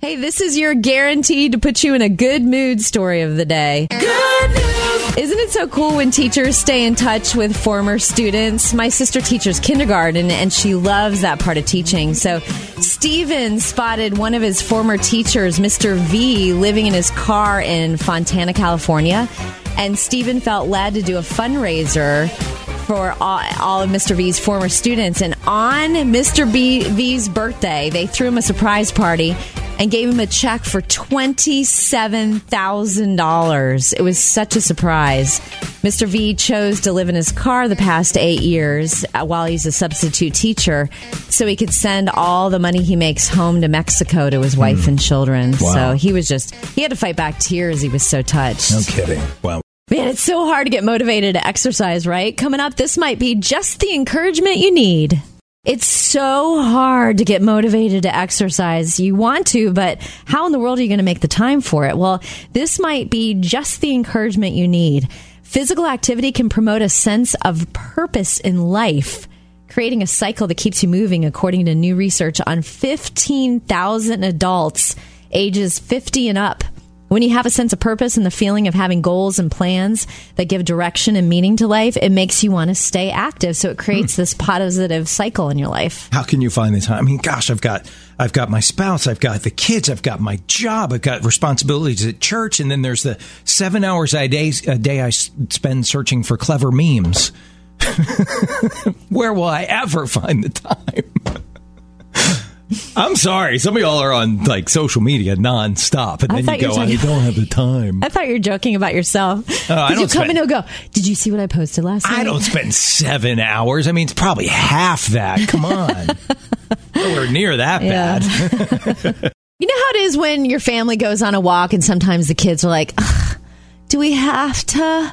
Hey, this is your guaranteed to put you in a good mood story of the day. Good news! Isn't it so cool when teachers stay in touch with former students? My sister teaches kindergarten and she loves that part of teaching. So, Steven spotted one of his former teachers, Mr. V, living in his car in Fontana, California. And Steven felt led to do a fundraiser for all, all, of Mr. V's former students. And on Mr. B, V's birthday, they threw him a surprise party and gave him a check for $27,000. It was such a surprise. Mr. V chose to live in his car the past eight years uh, while he's a substitute teacher so he could send all the money he makes home to Mexico to his wife Hmm. and children. Wow. So he was just, he had to fight back tears. He was so touched. No kidding. Wow. Man, it's so hard to get motivated to exercise, right? Coming up, this might be just the encouragement you need. It's so hard to get motivated to exercise. You want to, but how in the world are you going to make the time for it? Well, this might be just the encouragement you need. Physical activity can promote a sense of purpose in life, creating a cycle that keeps you moving, according to new research on 15,000 adults ages 50 and up. When you have a sense of purpose and the feeling of having goals and plans that give direction and meaning to life, it makes you want to stay active. So it creates hmm. this positive cycle in your life. How can you find the time? I mean, gosh, I've got I've got my spouse, I've got the kids, I've got my job, I've got responsibilities at church, and then there's the seven hours a day a day I spend searching for clever memes. Where will I ever find the time? I'm sorry. Some of y'all are on like social media nonstop, and I then thought you you go, were "I don't have the time." I thought you were joking about yourself. Oh, I Did you don't come spend- and go, Did you see what I posted last night? I don't spend seven hours. I mean, it's probably half that. Come on, nowhere near that Yeah. bad. You know how it is when your family goes on a walk and sometimes the kids are like, "Ugh, do we have to?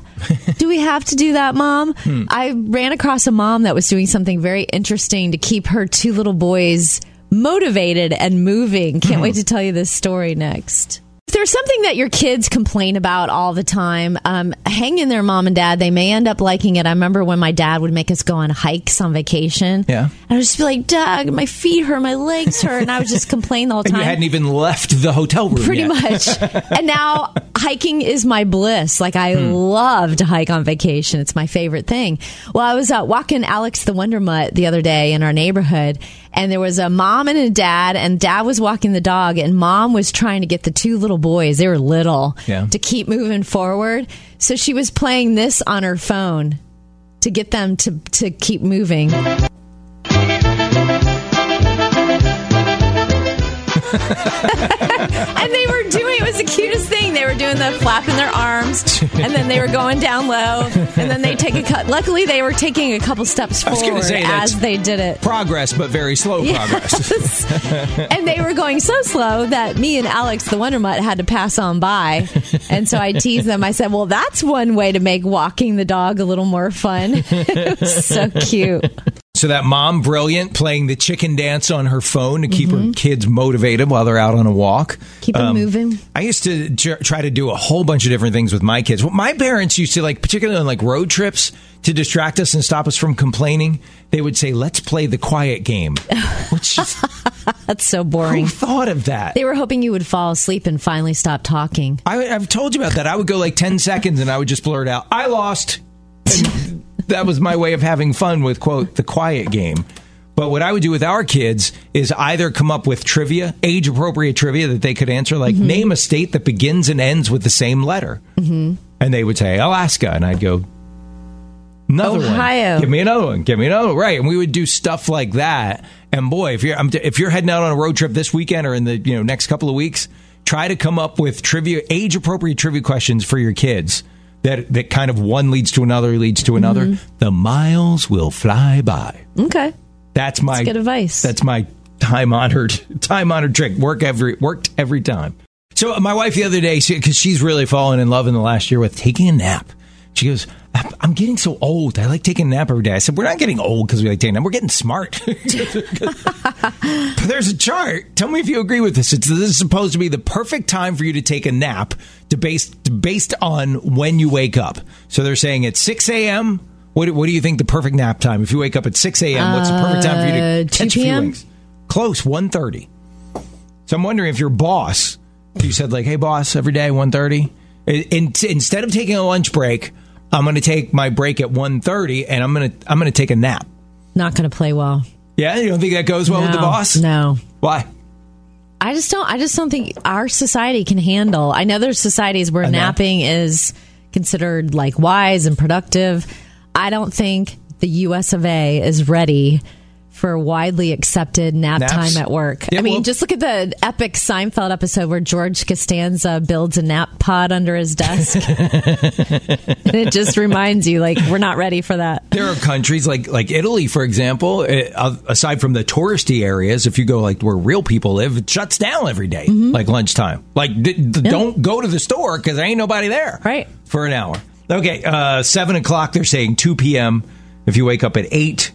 Do we have to do that, mom? Hmm. I ran across a mom that was doing something very interesting to keep her two little boys motivated and moving. Can't wait to tell you this story next. If there's something that your kids complain about all the time, um, hang in there, mom and dad. They may end up liking it. I remember when my dad would make us go on hikes on vacation. Yeah. I would just be like, Dad, my feet hurt, my legs hurt. And I would just complain the whole time you hadn't even left the hotel room. pretty yet. much. and now hiking is my bliss. Like I Hmm. love to hike on vacation. It's my favorite thing. Well, I was uh, walking Alex the Wonder Mutt the other day in our neighborhood, and there was a mom and a dad, and dad was walking the dog, and mom was trying to get the two little boys. They were little Yeah. to keep moving forward. So she was playing this on her phone to get them to to keep moving. and they were doing it was the cutest thing. They were doing the flapping their arms, and then they were going down low, and then they take a cut. Luckily, they were taking a couple steps I was gonna forward say, as they did it. Progress, but very slow progress. And they were going so slow that me and Alex, the Wonder Mutt, had to pass on by. And so I teased them. I said, "Well, that's one way to make walking the dog a little more fun." so cute. So that mom, brilliant, playing the chicken dance on her phone to keep Mm-hmm. her kids motivated while they're out on a walk. Keep 'em moving. I used to try to do a whole bunch of different things with my kids. Well, my parents used to like, particularly on like road trips, to distract us and stop us from complaining. They would say, "Let's play the quiet game," which is, That's so boring. who thought of that? They were hoping you would fall asleep and finally stop talking. I, I've told you about that. I would go like 10 seconds and I would just blurt out, I lost. And that was my way of having fun with, quote, the quiet game. But what I would do with our kids is either come up with trivia, age appropriate trivia that they could answer, like name a state that begins and ends with the same letter. Mm-hmm. And they would say, Alaska. And I'd go, another Ohio. one. Give me another one. Give me another one. Right. And we would do stuff like that. And boy, if you're, if you're heading out on a road trip this weekend or in the, you know, next couple of weeks, try to come up with trivia, age appropriate trivia questions for your kids. That, that kind of one leads to another leads to another. The miles will fly by. Okay. That's my That's good advice. That's my time honored time honored trick. Work every worked every time. So uh, my wife the other day, because she's really fallen in love in the last year with taking a nap. She goes, I'm getting so old. I like taking a nap every day. I said, We're not getting old because we like taking a nap. We're getting smart. but there's a chart. Tell me if you agree with this. It's, this is supposed to be the perfect time for you to take a nap to based, based on when you wake up. So they're saying at 6 a.m. What, what do you think the perfect nap time? If you wake up at 6 a.m., what's the perfect time for you to Uh, 2 catch a few p.m.? wings? Close, 1.30. So I'm wondering if your boss, you said like, hey boss, every day 1.30, instead of taking a lunch break, I'm going to take my break at 1.30 and I'm going to I'm going to take a nap. Not going to play well. Yeah, you don't think that goes well with the boss? No. Why? I just don't. I just don't think our society can handle. I know there's societies where napping is considered like wise and productive. I don't think the U.S. of A. is ready for widely accepted nap Naps? time at work. Yeah, I mean, well- just look at the epic Seinfeld episode where George Costanza builds a nap pod under his desk. it just reminds you, like, we're not ready for that. There are countries like like Italy, for example. uh, aside from the touristy areas, if you go like where real people live, it shuts down every day, Mm-hmm. like lunchtime. Like d- d- don't go to the store because there ain't nobody there, Right. For an hour. Okay, uh, seven o'clock. They're saying two p.m. If you wake up at eight,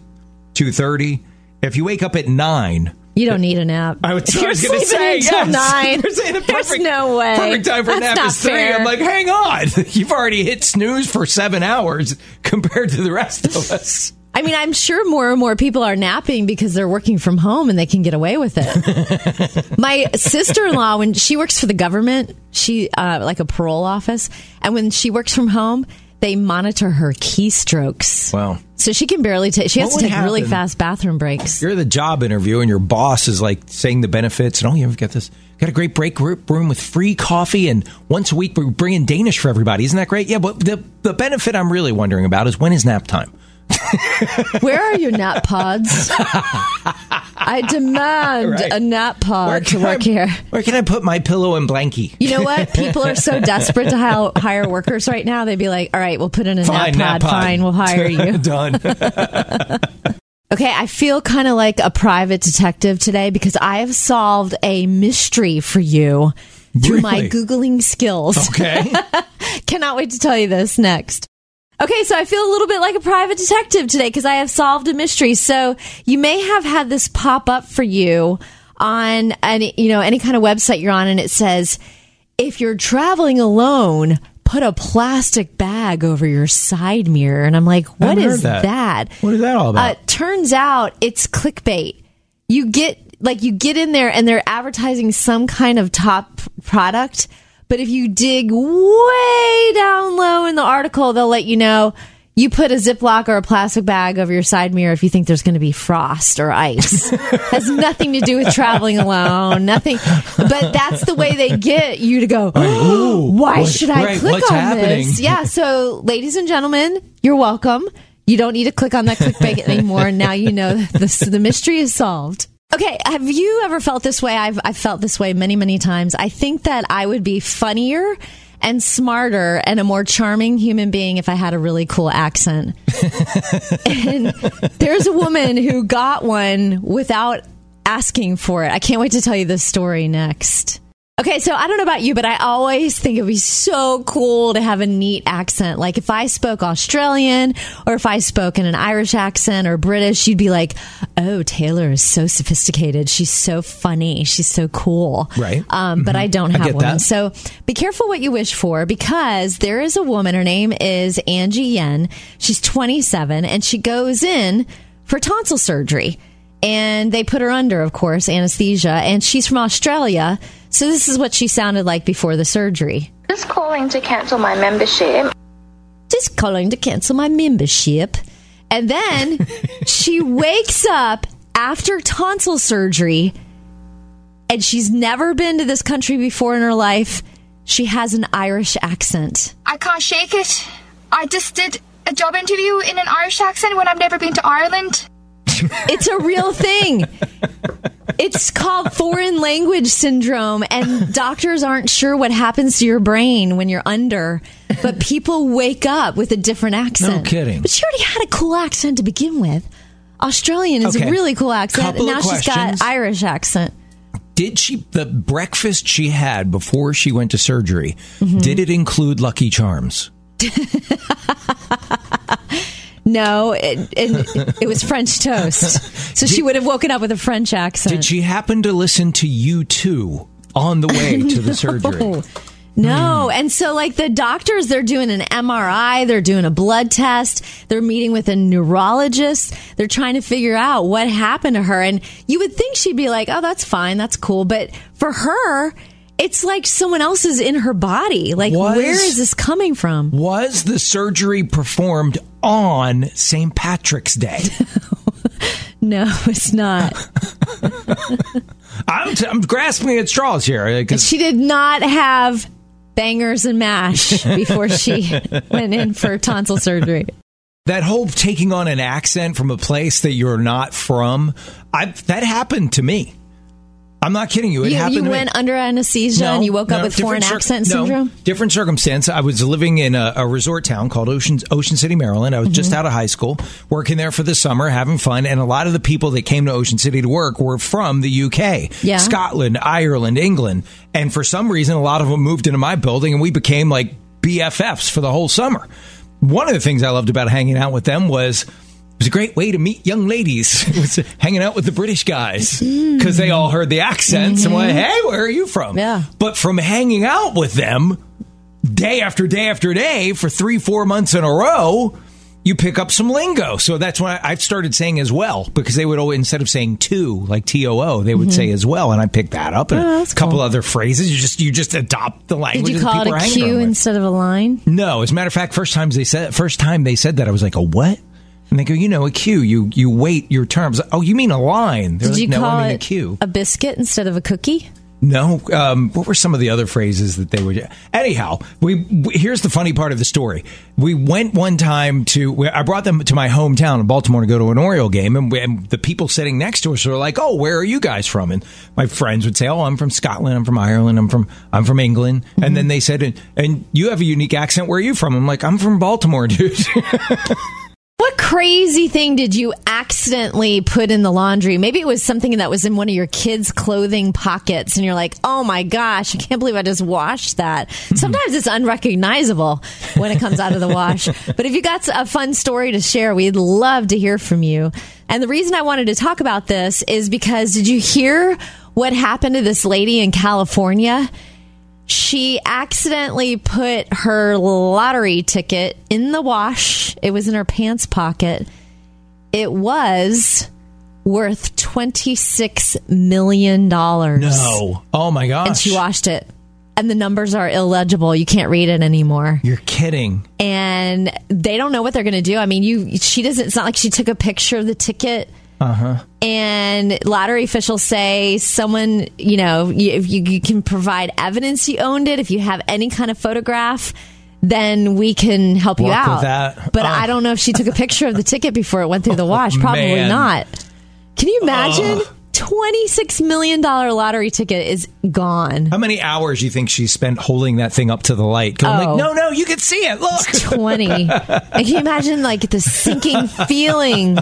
two thirty. If you wake up at nine. You don't need a nap. I was, I you're was going to sleeping say until yes. nine. They're saying the There's perfect, no way. Perfect time for a nap is three. fair. I'm like, hang on, you've already hit snooze for seven hours compared to the rest of us. I mean, I'm sure more and more people are napping because they're working from home and they can get away with it. My sister-in-law, when she works for the government, she uh, like a parole office, and when she works from home, they monitor her keystrokes. Wow. So she can barely take. She has What to would take really fast bathroom breaks. You're the job interview, and your boss is like saying the benefits. And oh, you ever get this? Got a great break room with free coffee, and once a week we bring in Danish for everybody. Isn't that great? Yeah, but the the benefit I'm really wondering about is when is nap time? Where are your nap pods? I demand Right. a nap pod to work I, here. Where can I put my pillow and blankie? You know what? People are so desperate to hire, hire workers right now. They'd be like, "All right, we'll put in a Fine, nap pod. nap pod. Fine, we'll hire you." Done. Okay, I feel kind of like a private detective today because I have solved a mystery for you through my googling skills. Okay. Cannot wait to tell you this next. Okay, so I feel a little bit like a private detective today because I have solved a mystery. So you may have had this pop up for you on any, you know, any kind of website you're on, and it says, if you're traveling alone, put a plastic bag over your side mirror. And I'm like, what is that. that? What is that all about? Uh, turns out it's clickbait. You get like you get in there and they're advertising some kind of top product, but if you dig way down low in the article, they'll let you know you put a Ziploc or a plastic bag over your side mirror if you think there's going to be frost or ice. Has nothing to do with traveling alone. Nothing. But that's the way they get you to go. Ooh, Why what- should I right, click on happening? this? Yeah. So, ladies and gentlemen, you're welcome. You don't need to click on that clickbait anymore. Now you know the, the mystery is solved. Okay, have you ever felt this way? I've, I've felt this way many, many times. I think that I would be funnier and smarter and a more charming human being if I had a really cool accent. and there's a woman who got one without asking for it. I can't wait to tell you this story next. Okay, so I don't know about you, but I always think it'd be so cool to have a neat accent. Like if I spoke Australian or if I spoke in an Irish accent or British, you'd be like, oh, Taylor is so sophisticated. She's so funny. She's so cool. Right. Um, but I don't I have get one. that. So be careful what you wish for because there is a woman. Her name is Angie Yen. She's 27 and she goes in for tonsil surgery. And they put her under, of course, anesthesia. And she's from Australia. So this is what she sounded like before the surgery. Just calling to cancel my membership. Just calling to cancel my membership. And then she wakes up after tonsil surgery and she's never been to this country before in her life. She has an Irish accent. I can't shake it. I just did a job interview in an Irish accent when I've never been to Ireland. It's a real thing. It's called foreign language syndrome, and doctors aren't sure what happens to your brain when you're under. But people wake up with a different accent. No kidding. But she already had a cool accent to begin with. Australian is Okay. a really cool accent. Couple now she's got. Irish accent. Did she the breakfast she had before she went to surgery? Mm-hmm. Did it include Lucky Charms? No, it, it, it was French toast. So she would have woken up with a French accent. Did she happen to listen to you two on the way to the surgery? No. Hmm. And so, like, the doctors, they're doing an MRI, they're doing a blood test, they're meeting with a neurologist, they're trying to figure out what happened to her. And you would think she'd be like, oh, that's fine, that's cool. But for her, it's like someone else is in her body. Like, Was- where is this coming from? Was the surgery performed on St. Patrick's Day? No, it's not. I'm, I'm grasping at straws here uh, because she did not have bangers and mash before she went in for tonsil surgery. that whole taking on an accent from a place that you're not from, I that happened to me. I'm not kidding you. It You, happened. you went under anesthesia and you woke up with foreign different accent no, syndrome? different circumstance. I was living in a, a resort town called Ocean Ocean City, Maryland. I was Mm-hmm. just out of high school, working there for the summer, having fun, and a lot of the people that came to Ocean City to work were from the UK, Yeah. Scotland, Ireland, England, and for some reason, a lot of them moved into my building, and we became like BFFs for the whole summer. One of the things I loved about hanging out with them was. It was a great way to meet young ladies. Was hanging out with the British guys because they all heard the accents and went, "Hey, where are you from?" Yeah. But from hanging out with them day after day after day for three, four months in a row, you pick up some lingo. So that's why I've started saying as well because they would always, instead of saying to, like T O O, they would say as well. And I picked that up and Mm-hmm. Oh, a couple cool. other phrases. You just, you just adopt the language. Did you call it a cue instead of a line? No, as a matter of fact, first times they said, first time they said that, I was like, a what? And they go, you know, a queue. You you wait your terms. Oh, you mean a line? They're Did like, you no, call I mean it a cue. a biscuit instead of a cookie? No. Um, what were some of the other phrases that they would? Anyhow, we, we here's the funny part of the story. We went one time to. we- I brought them to my hometown in Baltimore to go to an Oriole game, and, we, and the people sitting next to us were like, "Oh, where are you guys from?" And my friends would say, "Oh, I'm from Scotland. I'm from Ireland. I'm from I'm from England." And then they said, and, "And you have a unique accent. Where are you from?" I'm like, "I'm from Baltimore, dude." What crazy thing did you accidentally put in the laundry? Maybe it was something that was in one of your kids' clothing pockets, and you're like, oh my gosh, I can't believe I just washed that. Sometimes it's unrecognizable when it comes out of the wash. But if you got a fun story to share, we'd love to hear from you. And the reason I wanted to talk about this is because did you hear what happened to this lady in California? She accidentally put her lottery ticket in the wash. It was in her pants pocket. It was worth $26 million. no. Oh my gosh. And she washed it. And the numbers are illegible. You can't read it anymore. You're kidding. And they don't know what they're going to do. I mean, you she doesn't it's not like she took a picture of the ticket. Uh-huh. And lottery officials say someone, you know, you, if you, you can provide evidence you owned it, if you have any kind of photograph, then we can help you Work out. But Oh. I don't know if she took a picture of the ticket before it went through the wash. Probably man. not. Can you imagine? $26 million lottery ticket is gone. How many hours do you think she spent holding that thing up to the light? Oh. like, no, no, you can see it. Look. 20. and can you imagine like the sinking feeling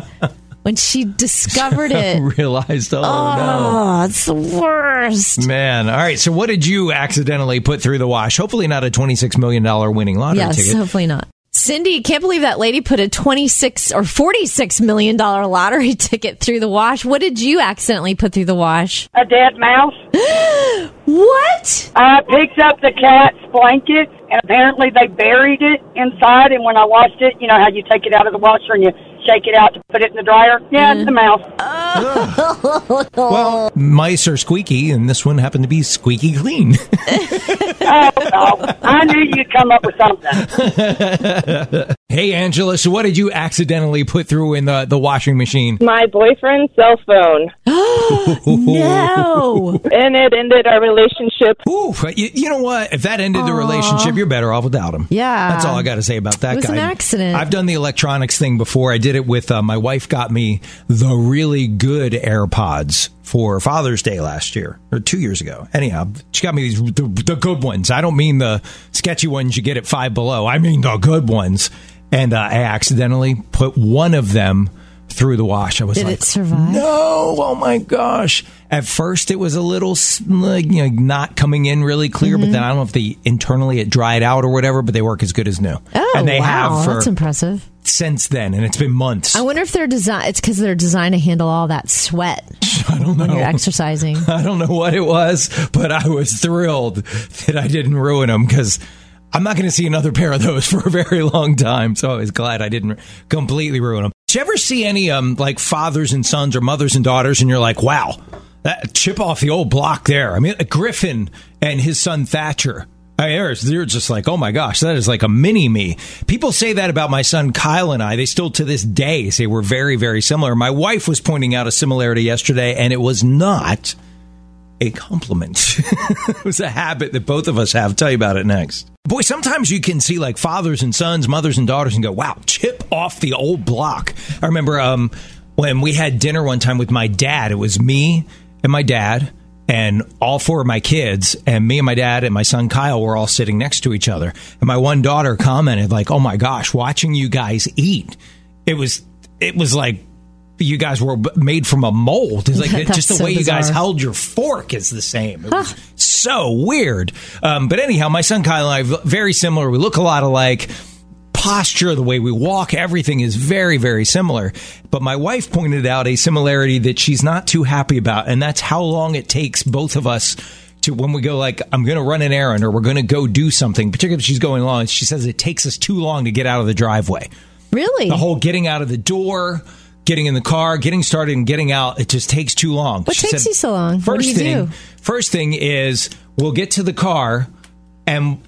when she discovered it? Realized, oh, Oh, it's the worst. Man. All right. So, what did you accidentally put through the wash? Hopefully, not a $26 million winning lottery Yes, ticket. hopefully not. Cindy, can't believe that lady put a 26 or 46 million dollar lottery ticket through the wash. What did you accidentally put through the wash? a dead mouse. What? I picked up the cat's blanket, and apparently they buried it inside. And when I washed it, you know how you take it out of the washer and you shake it out to put it in the dryer? Yeah, it's a mouse. Well, mice are squeaky, and this one happened to be squeaky clean. Oh, no. I knew you'd come up with something. hey, Angela. So, what did you accidentally put through in the, the washing machine? my boyfriend's cell phone, No. and it ended our relationship. Ooh, you, you know what? If that ended the relationship, you're better off without him. Yeah. That's all I got to say about that It was guy. an accident. I've done the electronics thing before. I did it with uh, my wife. Got me the really good AirPods for Father's Day last year or two years ago. Anyhow, she got me these the, the good ones. I don't mean the sketchy ones you get at Five Below. I mean the good ones. And uh, I accidentally put one of them through the wash. I was Did like, it survive? No, oh my gosh. At first, it was a little like you know not coming in really clear, Mm-hmm. but then I don't know if the internally it dried out or whatever. But they work as good as new, Oh, and they wow, have for that's impressive. since then, and it's been months. I wonder if they're designed. It's because they're designed to handle all that sweat I don't when know. you're exercising. I don't know what it was, but I was thrilled that I didn't ruin them because I'm not going to see another pair of those for a very long time. So I was glad I didn't completely ruin them. Did you ever see any um like fathers and sons or mothers and daughters, and you're like, wow, that chip off the old block there? I mean, Griffin and his son Thatcher. I mean, they're, just like, oh my gosh, that is like a mini me. People say that about my son Kyle and I. They still to this day say we're very, very similar. My wife was pointing out a similarity yesterday, and it was not a compliment. it was a habit that both of us have. tell you about it next. Boy, sometimes you can see like fathers and sons, mothers and daughters, and go, "Wow, chip off the old block." I remember um, when we had dinner one time with my dad. It was me and my dad. And all four of my kids, and me and my dad and my son Kyle were all sitting next to each other. And my one daughter commented, like, "Oh my gosh, watching you guys eat, it was, it was like you guys were made from a mold. It's like just the so way you guys held your fork is the same. It was so weird. Um, but anyhow, my son Kyle and I very similar. We look a lot alike. Posture, the way we walk, everything is very, very similar. But my wife pointed out a similarity that she's not too happy about, and that's how long it takes both of us to when we go like I'm going to run an errand or we're going to go do something. Particularly if she's going long, she says it takes us too long to get out of the driveway Really? the whole getting out of the door, getting in the car, getting started, and getting out. It just takes too long. What takes you so long? First do you thing, do? first thing is we'll get to the car and.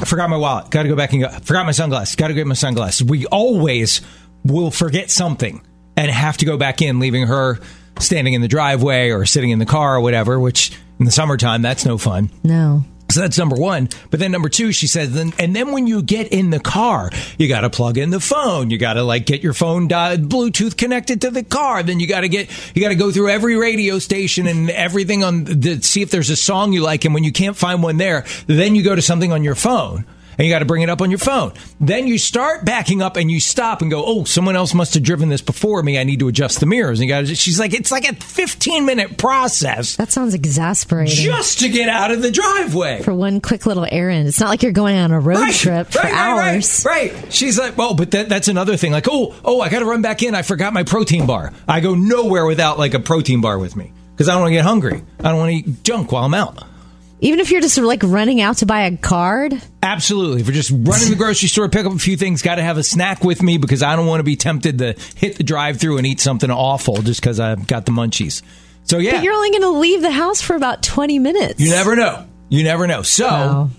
I forgot my wallet. Got to go back and go. Forgot my sunglasses. Got to get my sunglasses. We always will forget something and have to go back in, leaving her standing in the driveway or sitting in the car or whatever. Which in the summertime, that's no fun. no. So that's number one. But then number two, she says, then, and then when you get in the car, you got to plug in the phone. You got to like get your phone di- Bluetooth connected to the car. Then you got to get, you got to go through every radio station and everything on the, see if there's a song you like. And when you can't find one there, then you go to something on your phone. And you got to bring it up on your phone. Then you start backing up and you stop and go, oh, someone else must have driven this before me. I need to adjust the mirrors. And you got to, she's like, it's like a 15 minute process That sounds exasperating. just to get out of the driveway. for one quick little errand. It's not like you're going on a road trip for hours. Right, right, She's like, well, but that, that's another thing. Like, oh, oh, I got to run back in. I forgot my protein bar. I go nowhere without like a protein bar with me because I don't want to get hungry. I don't want to eat junk while I'm out. Even if you're just like running out to buy a card, Absolutely. If we're just running to the grocery store, pick up a few things, got to have a snack with me because I don't want to be tempted to hit the drive through and eat something awful just because I've got the munchies. So, yeah. but you're only going to leave the house for about 20 minutes. You never know. You never know. So Wow.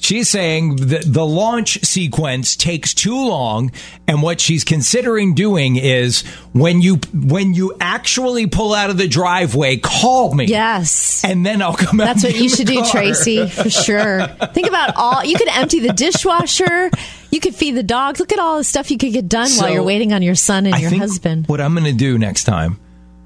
She's saying that the launch sequence takes too long, and what she's considering doing is when you when you actually pull out of the driveway, call me. Yes. And then I'll come out. That's what you should do. Tracy, for sure. Think about all you could empty the dishwasher, you could feed the dogs. Look at all the stuff you could get done So, while you're waiting on your son and I your think husband. What I'm going to do next time,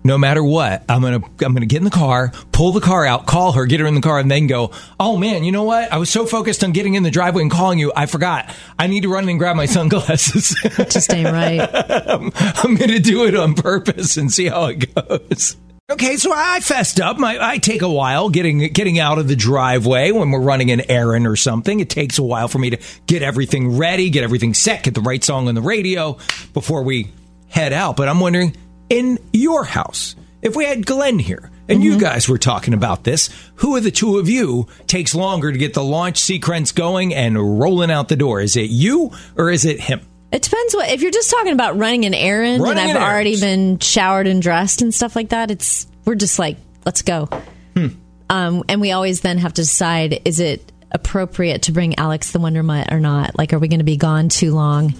no matter what, I'm to I'm to get in the car, pull the car out, call her, get her in the car, and then go. Oh man, you know what? I was so focused on getting in the driveway and calling you, I forgot. I need to run and grab my sunglasses. Just ain't right. I'm, I'm to do it on purpose and see how it goes. Okay, so I fessed up. My, I take a while getting getting out of the driveway when we're running an errand or something. It takes a while for me to get everything ready, get everything set, get the right song on the radio before we head out. But I'm wondering, in your house, if we had Glenn here and you guys were talking about this, who of the two of you takes longer to get the launch sequence going and rolling out the door? Is it you or is it him? It depends what if you're just talking about running an errand Running and I've an already been showered and dressed and stuff like that. It's we're just like let's go, Hmm. um, and we always then have to decide is it appropriate to bring Alex the Wonder Mutt or not? Like, are we going to be gone too long?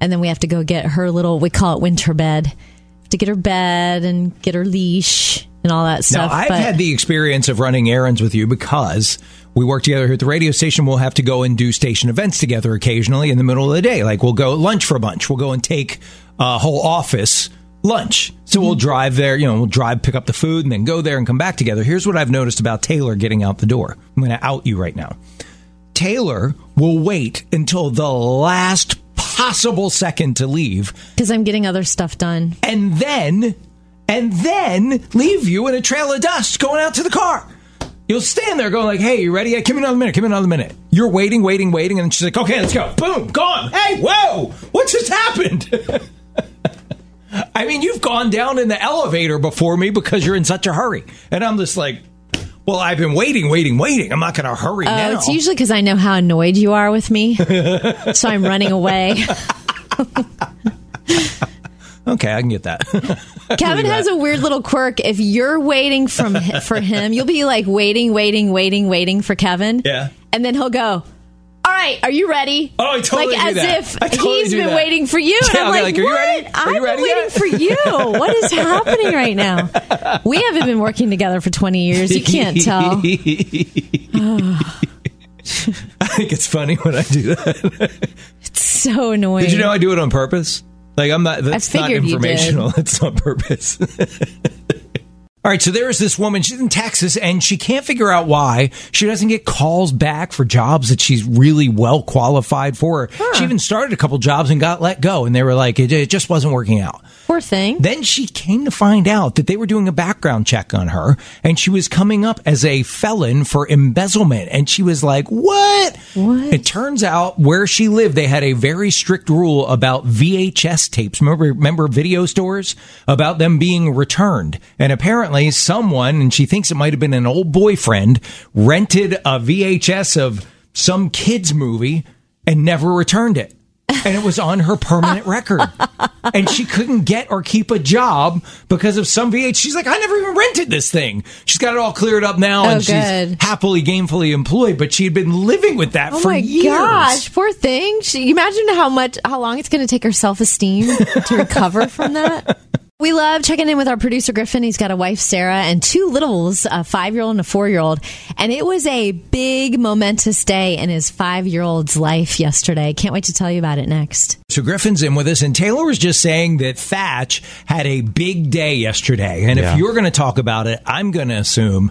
And then we have to go get her little we call it winter bed to get her bed and get her leash and all that stuff. Now. I've but had the experience of running errands with you because we work together here at the radio station. We'll have to go and do station events together occasionally in the middle of the day. Like we'll go lunch for lunch. We'll go and take a whole office lunch. So we'll mm-hmm. drive there, you know, we'll drive, pick up the food and then go there and come back together. Here's what I've noticed about Taylor getting out the door. I'm going to out you right now. Taylor will wait until the last possible second to leave Because I'm getting other stuff done. and then and then leave you in a trail of dust going out to the car. You'll stand there going like, "Hey, you ready? Yeah, give me another minute. Give me another minute." You're waiting, waiting, waiting, and she's like, "Okay, let's go." Boom, gone. Hey, whoa! What just happened? I mean, you've gone down in the elevator before me because you're in such a hurry, and I'm just like, "Well, I've been waiting, waiting, waiting. I'm not going to hurry Oh, now." it's usually because I know how annoyed you are with me. so I'm running away. okay, I can get that. Kevin has a weird little quirk. If you're waiting from for him, you'll be like waiting, waiting, waiting, waiting for Kevin. Yeah. And then he'll go, right, are you ready? Oh, I totally Like do as that. if I totally he's do been that. waiting for you. And Yeah, I'm I'll be like, like, "Are you what? ready? Are I've you been waiting yet?" for you. What is happening right now? We haven't been working together for 20 years. You can't tell. I think it's funny when I do that. It's so annoying. Did you know I do it on purpose? Like I'm not. That's not figured you did. informational. It's on purpose. All right, so there is this woman. She's in Texas, and she can't figure out why she doesn't get calls back for jobs that she's really well qualified for. She even started a couple jobs and got let go, and they were like, it, it just wasn't working out. Poor thing. Then she came to find out that they were doing a background check on her and she was coming up as a felon for embezzlement. And she was like, what? What? It turns out where she lived, they had a very strict rule about VHS tapes. Remember, remember video stores? About them being returned. And apparently someone, and she thinks it might have been an old boyfriend, rented a VHS of some kid's movie and never returned it. And it was on her permanent record. And she couldn't get or keep a job because of some VH. She's like, I never even rented this thing. She's got it all cleared up now Oh, and she's happily, gainfully employed, but she had been living with that Oh for my years. gosh, poor thing. She, imagine how much, how long it's going to take her self esteem to recover from that. We love checking in with our producer Griffin. He's got a wife Sarah and two littles, a five year old and a four year old. And it was a big momentous day in his five year old's life yesterday. Can't wait to tell you about it next. So Griffin's in with us, and Taylor was just saying that Thatch had a big day yesterday. And Yeah. if you're going to talk about it, I'm going to assume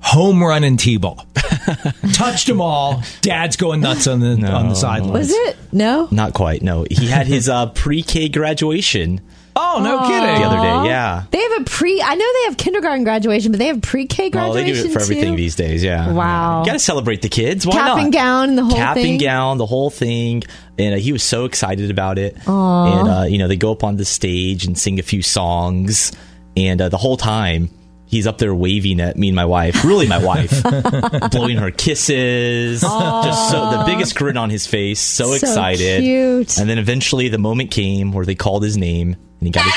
home run and t-ball. Touched them all. Dad's going nuts on the on the sidelines. Was it? No? Not quite. No, he had his uh, pre-K graduation Oh, no the kidding. The other day. Yeah. They have a pre, I know they have kindergarten graduation, but they have pre K graduation. Well, they do it for everything too? these days. Yeah. Wow. You got to celebrate the kids. Why Cap not? and gown the whole Cap thing? and gown, the whole thing. And uh, he was so excited about it. And uh, you know, they go up on the stage and sing a few songs, and uh, the whole time. He's up there waving at me and my wife, really my wife, blowing her kisses, just so the biggest grin on his face, so, So excited. cute. And then eventually the moment came where they called his name and he got his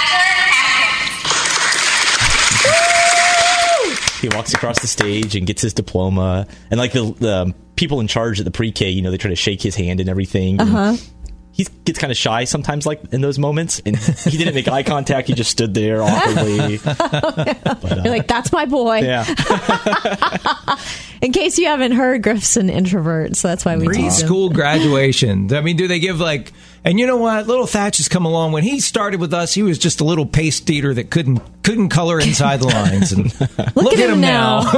he walks across the stage and gets his diploma and like the, the people in charge at the pre-k you know they try to shake his hand and everything and Uh-huh. He gets kind of shy sometimes like in those moments and he didn't make eye contact he just stood there awkwardly uh, You're like, that's my boy. yeah In case you haven't heard, Griff's an introvert, so that's why we tease him. Preschool graduation. I mean, do they give like? And you know what? Little Thatch has come along. When he started with us, he was just a little paste eater that couldn't couldn't color inside the lines. And look, at him now.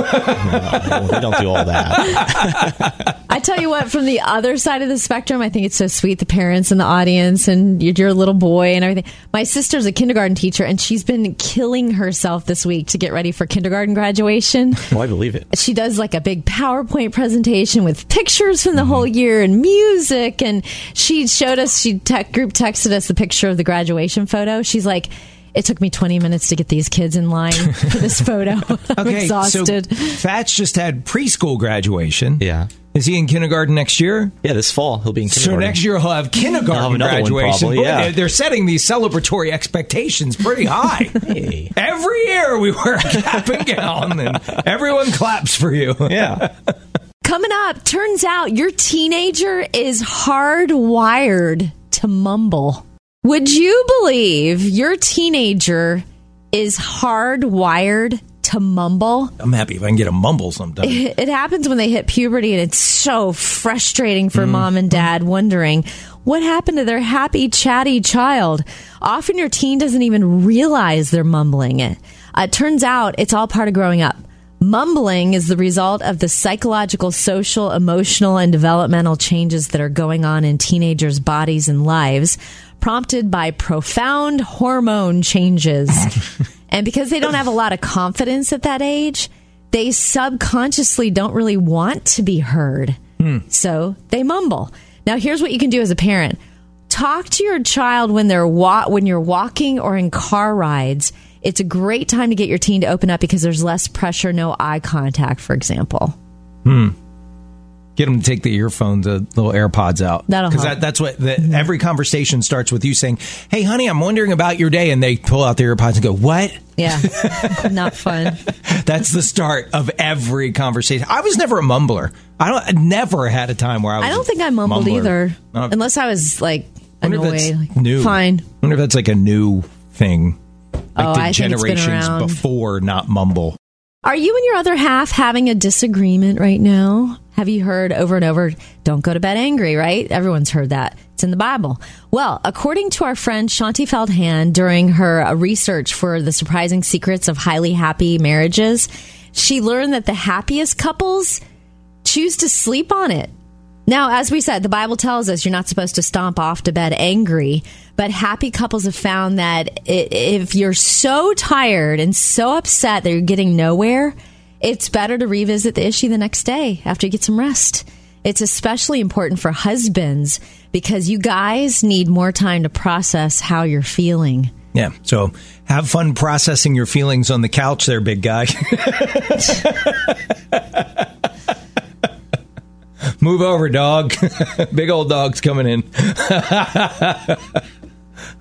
No, they don't do all that I tell you what, from the other side of the spectrum, I think it's so sweet the parents and the audience and you're, you're a little boy and everything. My sister's a kindergarten teacher and she's been killing herself this week to get ready for kindergarten graduation. oh i believe it She does like a big PowerPoint presentation with pictures from the Mm-hmm. whole year and music. And she showed us, she te- group texted us the picture of the graduation photo. She's like, it took me 20 minutes to get these kids in line for this photo. I'm okay, exhausted. so Thatch just had preschool graduation. yeah Is he in kindergarten next year? yeah this fall he'll be in kindergarten. So next year he'll have kindergarten He'll have another one graduation. probably, yeah. they're, they're setting these celebratory expectations pretty high. hey Every year we wear a cap and gown, and everyone claps for you. yeah Coming up, turns out your teenager is hardwired to mumble. Would you believe your teenager is hardwired to mumble? I'm happy if I can get a mumble sometime. It happens when they hit puberty, and it's so frustrating for mom and dad wondering what happened to their happy, chatty child. Often your teen doesn't even realize they're mumbling it. Uh, turns out it's all part of growing up. Mumbling is the result of the psychological, social, emotional, and developmental changes that are going on in teenagers' bodies and lives, prompted by profound hormone changes. and because they don't have a lot of confidence at that age, they subconsciously don't really want to be heard. So they mumble. Now, here's what you can do as a parent talk to your child when they're wa- when you're walking or in car rides. It's a great time to get your teen to open up because there's less pressure, no eye contact, for example. Hmm. Get them to take the earphones, the little AirPods out. That'll because that, that's what the, every conversation starts with you saying, "Hey, honey, I'm wondering about your day," and they pull out the AirPods and go, "What?" Yeah, not fun. That's the start of every conversation. I was never a mumbler. I don't. I never had a time where I was. I don't think I mumbled mumbler. either, Uh, unless I was like wonder if that's annoyed. Like, new. Fine. I wonder if that's like a new thing. Like Oh, the I think it's been generations before not mumble. Are you and your other half having a disagreement right now? Have you heard over and over, don't go to bed angry, right? Everyone's heard that. It's in the Bible. Well, according to our friend Shaunti Feldhahn during her research for the surprising secrets of highly happy marriages, she learned that the happiest couples choose to sleep on it. Now, as we said, the Bible tells us you're not supposed to stomp off to bed angry, but happy couples have found that if you're so tired and so upset that you're getting nowhere, it's better to revisit the issue the next day after you get some rest. It's especially important for husbands because you guys need more time to process how you're feeling. Yeah. So have fun processing your feelings on the couch, there, big guy. Move over, dog. big old dog's coming in. I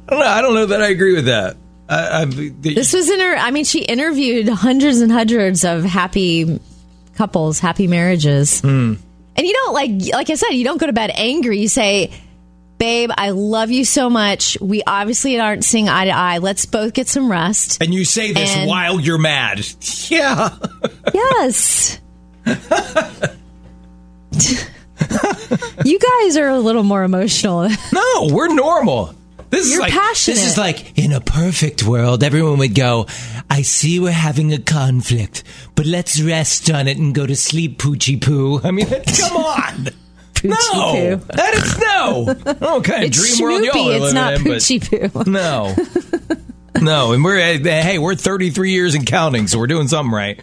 don't know. I don't know that I agree with that. I, I, the, This was in her, I mean, she interviewed hundreds and hundreds of happy couples, happy marriages. Hmm. And you don't like, like I said, you don't go to bed angry. You say, "Babe, I love you so much. We obviously aren't seeing eye to eye. Let's both get some rest." and you say this And- while you're mad. Yeah. Yes. you guys are a little more emotional. No, we're normal. This is You're like passionate. this is like in a perfect world, everyone would go, I see we're having a conflict, but let's rest on it and go to sleep, Poochie Poo. I mean, come on. no, Poo. that is no. I don't kind of It's dream world y'all are it's not in, Poochie Poo. No, no, and we're hey, we're 33 years and counting, so we're doing something right.